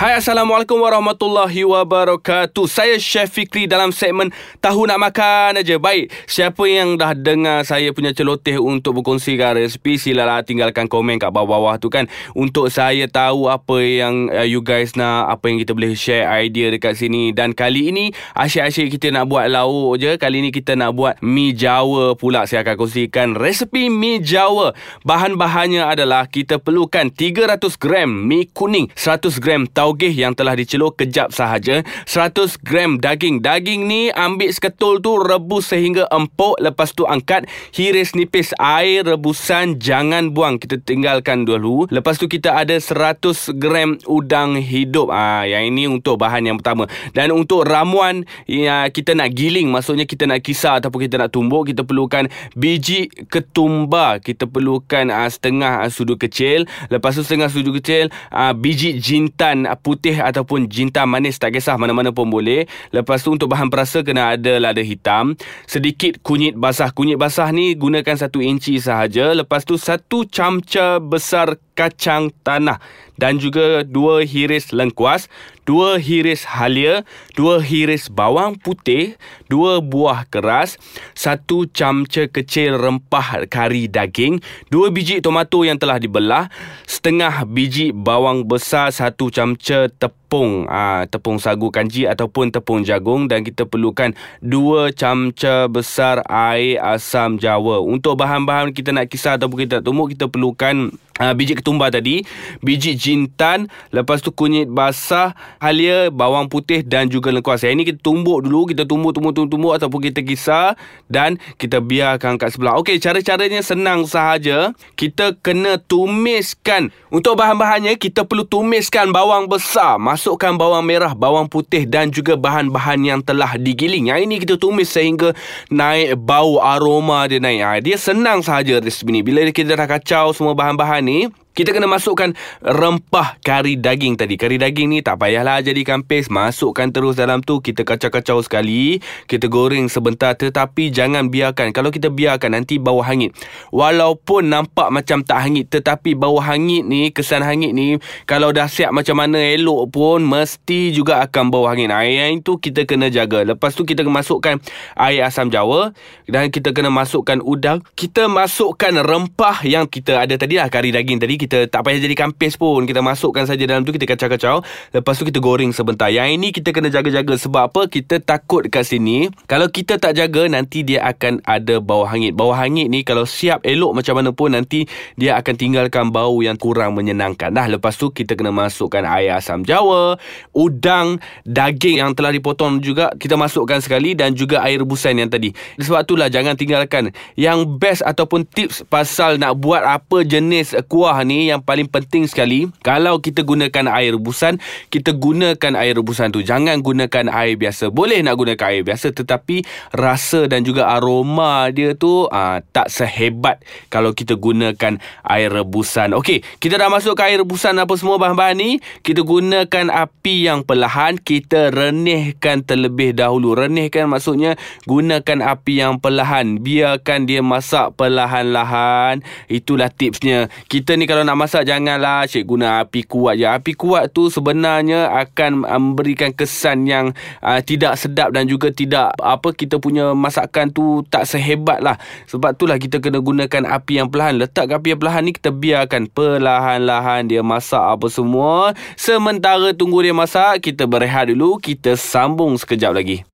Hai Assalamualaikum warahmatullahi wabarakatuh. Saya Chef Fikri dalam segmen Tahu Nak Makan aja. Baik, siapa yang dah dengar saya punya celoteh Untuk berkongsikan resipi Silalah tinggalkan komen kat bawah-bawah tu kan. Untuk saya tahu apa yang uh, you guys nak Apa yang kita boleh share idea dekat sini. Dan kali ini asyik-asyik kita nak buat lauk je. Kali ini kita nak buat mi jawa pula. Saya akan kongsikan resipi mi jawa. Bahan-bahannya adalah Kita perlukan 300 gram mi kuning 100 gram tahu tauge yang telah dicelur kejap sahaja. 100 gram daging. Daging ni ambil seketul tu rebus sehingga empuk. Lepas tu angkat. Hiris nipis air rebusan. Jangan buang. Kita tinggalkan dulu. Lepas tu kita ada 100 gram udang hidup. Ah yang ini untuk bahan yang pertama. Dan untuk ramuan ya, kita nak giling. Maksudnya kita nak kisar ataupun kita nak tumbuk kita perlukan biji ketumbar. Kita perlukan uh, setengah uh, sudu kecil. Lepas tu setengah sudu kecil uh, biji jintan putih ataupun jintan manis tak kisah mana-mana pun boleh. Lepas tu untuk bahan perasa kena ada lada hitam, sedikit kunyit basah. Kunyit basah ni gunakan satu inci sahaja. Lepas tu satu camca besar kacang tanah dan juga dua hiris lengkuas, dua hiris halia, dua hiris bawang putih, dua buah keras, satu camca kecil rempah kari daging, dua biji tomato yang telah dibelah, setengah biji bawang besar, satu camca tepung, aa, tepung sagu kanji ataupun tepung jagung dan kita perlukan dua camca besar air asam jawa. Untuk bahan-bahan kita nak kisar ataupun kita nak tumbuk, kita perlukan Uh, biji ketumbar tadi Biji jintan Lepas tu kunyit basah Halia Bawang putih Dan juga lengkuas. Yang ini kita tumbuk dulu Kita tumbuk, tumbuk, tumbuk, tumbuk Ataupun kita kisar Dan kita biarkan kat sebelah. Okey, cara-caranya senang sahaja. Kita kena tumiskan. Untuk bahan-bahannya Kita perlu tumiskan bawang besar Masukkan bawang merah Bawang putih Dan juga bahan-bahan yang telah digiling. Yang ini kita tumis sehingga Naik bau aroma dia naik. Ha, Dia senang sahaja resipi ni Bila kita dah kacau semua bahan-bahan ni kita kena masukkan rempah kari daging tadi. Kari daging ni tak payahlah jadikan paste. Masukkan terus dalam tu. Kita kacau-kacau sekali. Kita goreng sebentar. Tetapi jangan biarkan. Kalau kita biarkan nanti bau hangit. Walaupun nampak macam tak hangit. Tetapi bau hangit ni, kesan hangit ni. Kalau dah siap macam mana elok pun. Mesti juga akan bau hangit. Air yang itu kita kena jaga. Lepas tu kita masukkan air asam jawa. Dan kita kena masukkan udang. Kita masukkan rempah yang kita ada tadi lah. Kari daging tadi kita tak payah jadikan paste pun. Kita masukkan saja dalam tu kita kacau-kacau. Lepas tu kita goreng sebentar. Yang ini kita kena jaga-jaga sebab apa? Kita takut kat sini kalau kita tak jaga nanti dia akan ada bau hangit. Bau hangit ni kalau siap elok macam mana pun nanti dia akan tinggalkan bau yang kurang menyenangkan. Dah lepas tu kita kena masukkan air asam jawa udang daging yang telah dipotong juga kita masukkan sekali dan juga air rebusan yang tadi. Sebab itulah jangan tinggalkan yang best ataupun tips pasal nak buat apa jenis kuah ni ni yang paling penting sekali. Kalau kita gunakan air rebusan kita gunakan air rebusan tu. Jangan gunakan air biasa. Boleh nak gunakan air biasa tetapi rasa dan juga aroma dia tu aa, ah, tak sehebat kalau kita gunakan air rebusan. Okey kita dah masuk ke air rebusan apa semua bahan-bahan ni? Kita gunakan api yang perlahan kita renihkan terlebih dahulu. Renihkan maksudnya gunakan api yang perlahan. Biarkan dia masak perlahan-lahan. Itulah tipsnya. Kita ni kalau kalau nak masak janganlah cik guna api kuat je. Api kuat tu sebenarnya akan memberikan kesan yang uh, tidak sedap dan juga tidak apa kita punya masakan tu tak sehebat lah. Sebab itulah kita kena gunakan api yang perlahan. Letak api yang perlahan ni kita biarkan perlahan-lahan dia masak apa semua. Sementara tunggu dia masak, kita berehat dulu. Kita sambung sekejap lagi.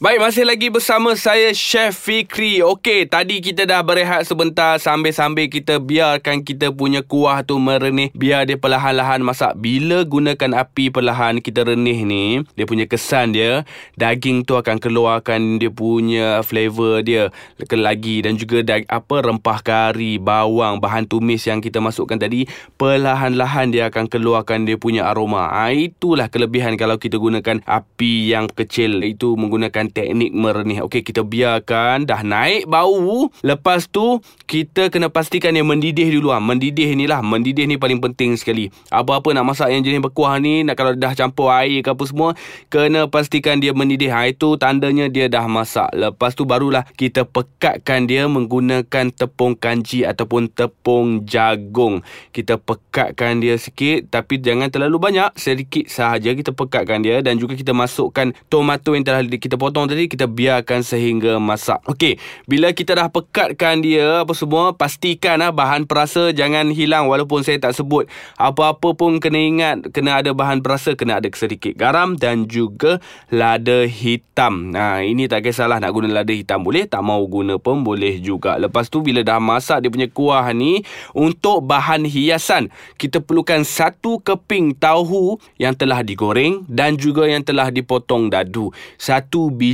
Baik, masih lagi bersama saya Chef Fikri. Okey, tadi kita dah berehat sebentar sambil-sambil kita biarkan kita punya kuah tu merenih. Biar dia perlahan-lahan masak. Bila gunakan api perlahan kita renih ni, dia punya kesan dia, daging tu akan keluarkan dia punya flavor dia lagi dan juga apa rempah kari, bawang, bahan tumis yang kita masukkan tadi, perlahan-lahan dia akan keluarkan dia punya aroma. Ha, itulah kelebihan kalau kita gunakan api yang kecil. Itu menggunakan teknik merenih. Okey, kita biarkan dah naik bau. Lepas tu, kita kena pastikan dia mendidih dulu. Ha. Mendidih ni lah. Mendidih ni paling penting sekali. Apa-apa nak masak yang jenis berkuah ni, nak kalau dah campur air ke apa semua, kena pastikan dia mendidih. Ha, itu tandanya dia dah masak. Lepas tu barulah kita pekatkan dia menggunakan tepung kanji ataupun tepung jagung. Kita pekatkan dia sikit tapi jangan terlalu banyak. Sedikit sahaja kita pekatkan dia dan juga kita masukkan tomato yang telah kita potong tadi kita biarkan sehingga masak. Okey, bila kita dah pekatkan dia apa semua, pastikan ah bahan perasa jangan hilang walaupun saya tak sebut. Apa-apa pun kena ingat kena ada bahan perasa, kena ada sedikit garam dan juga lada hitam. Nah, ini tak kisahlah nak guna lada hitam boleh, tak mau guna pun boleh juga. Lepas tu bila dah masak dia punya kuah ni untuk bahan hiasan, kita perlukan satu keping tahu yang telah digoreng dan juga yang telah dipotong dadu. Satu biji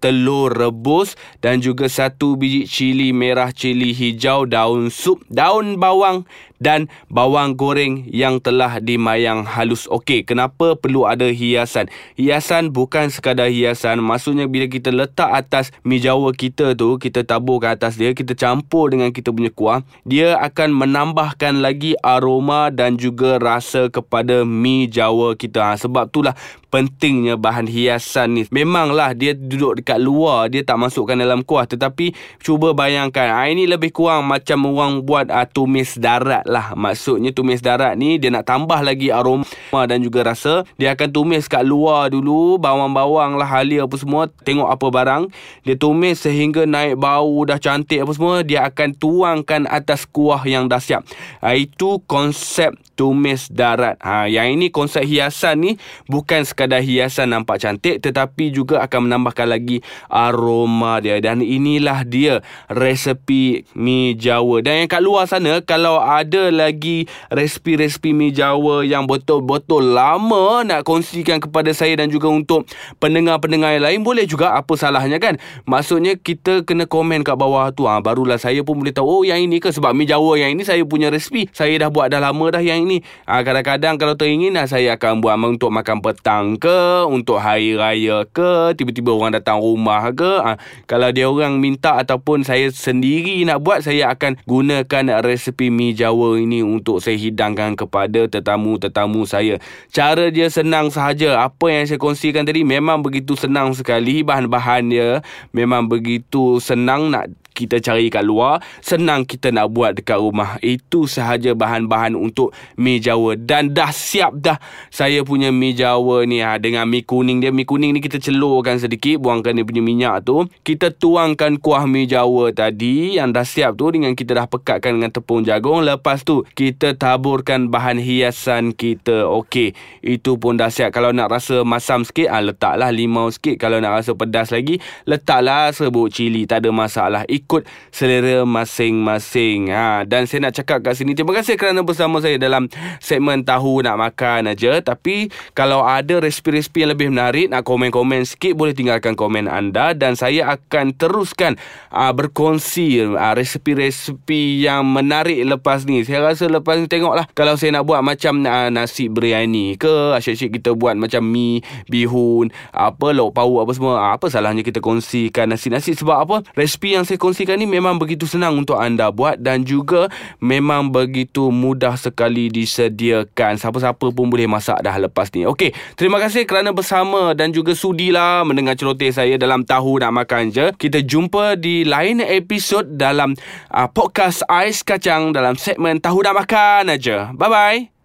telur rebus dan juga satu biji cili merah, cili hijau, daun sup, daun bawang dan bawang goreng yang telah dimayang halus. Okey, kenapa perlu ada hiasan? Hiasan bukan sekadar hiasan. Maksudnya bila kita letak atas mi jawa kita tu, kita tabur ke atas dia, kita campur dengan kita punya kuah, dia akan menambahkan lagi aroma dan juga rasa kepada mi jawa kita. Ha, sebab itulah pentingnya bahan hiasan ni. Memanglah dia duduk dekat luar, dia tak masukkan dalam kuah. Tetapi cuba bayangkan, ha, ini lebih kurang macam orang buat uh, tumis darat lah. Maksudnya tumis darat ni dia nak tambah lagi aroma dan juga rasa. Dia akan tumis kat luar dulu, bawang-bawang lah, halia apa semua. Tengok apa barang. Dia tumis sehingga naik bau dah cantik apa semua. Dia akan tuangkan atas kuah yang dah siap. Ha, itu konsep tumis darat. Ha, yang ini konsep hiasan ni bukan sekadar hiasan nampak cantik tetapi juga akan menambahkan lagi aroma dia. Dan inilah dia resepi mi Jawa. Dan yang kat luar sana kalau ada lagi resepi-resepi mi Jawa yang betul-betul lama nak kongsikan kepada saya dan juga untuk pendengar-pendengar yang lain boleh juga. Apa salahnya kan? Maksudnya kita kena komen kat bawah tu. Ha, barulah saya pun boleh tahu oh yang ini ke? Sebab mi Jawa yang ini saya punya resepi saya dah buat dah lama dah yang ini ha, kadang-kadang kalau teringin saya akan buat untuk makan petang ke untuk hari raya ke tiba-tiba orang datang rumah ke ha, kalau dia orang minta ataupun saya sendiri nak buat saya akan gunakan resepi mi Jawa ini untuk saya hidangkan kepada tetamu-tetamu saya. Cara dia senang sahaja apa yang saya kongsikan tadi memang begitu senang sekali bahan-bahan dia memang begitu senang nak kita cari kat luar senang kita nak buat dekat rumah. Itu sahaja bahan-bahan untuk mi jawa. Dan dah siap dah. Saya punya mi jawa ni ha, dengan mi kuning dia. Mi kuning ni kita celurkan sedikit buangkan dia punya minyak tu. Kita tuangkan kuah mi jawa tadi yang dah siap tu dengan kita dah pekatkan dengan tepung jagung. Lepas tu kita taburkan bahan hiasan kita. Okey itu pun dah siap. Kalau nak rasa masam sikit ha, letaklah limau sikit. Kalau nak rasa pedas lagi letaklah serbuk cili. Tak ada masalah ikut selera masing-masing. Ha, dan saya nak cakap kat sini, terima kasih kerana bersama saya dalam segmen Tahu Nak Makan aja. Tapi kalau ada resipi-resipi yang lebih menarik, nak komen-komen sikit, boleh tinggalkan komen anda. Dan saya akan teruskan uh, berkongsi uh, resipi-resipi yang menarik lepas ni. Saya rasa lepas ni tengoklah. Kalau saya nak buat macam uh, nasi biryani ke, asyik-asyik kita buat macam mi, bihun, apa, lauk pauk apa semua. Uh, apa salahnya kita kongsikan nasi-nasi sebab apa? Resipi yang saya kongsi kongsikan ni memang begitu senang untuk anda buat dan juga memang begitu mudah sekali disediakan. Siapa-siapa pun boleh masak dah lepas ni. Okey, terima kasih kerana bersama dan juga sudilah mendengar celoteh saya dalam Tahu Nak Makan Je. Kita jumpa di lain episod dalam uh, podcast Ais Kacang dalam segmen Tahu Nak Makan aja. Bye-bye.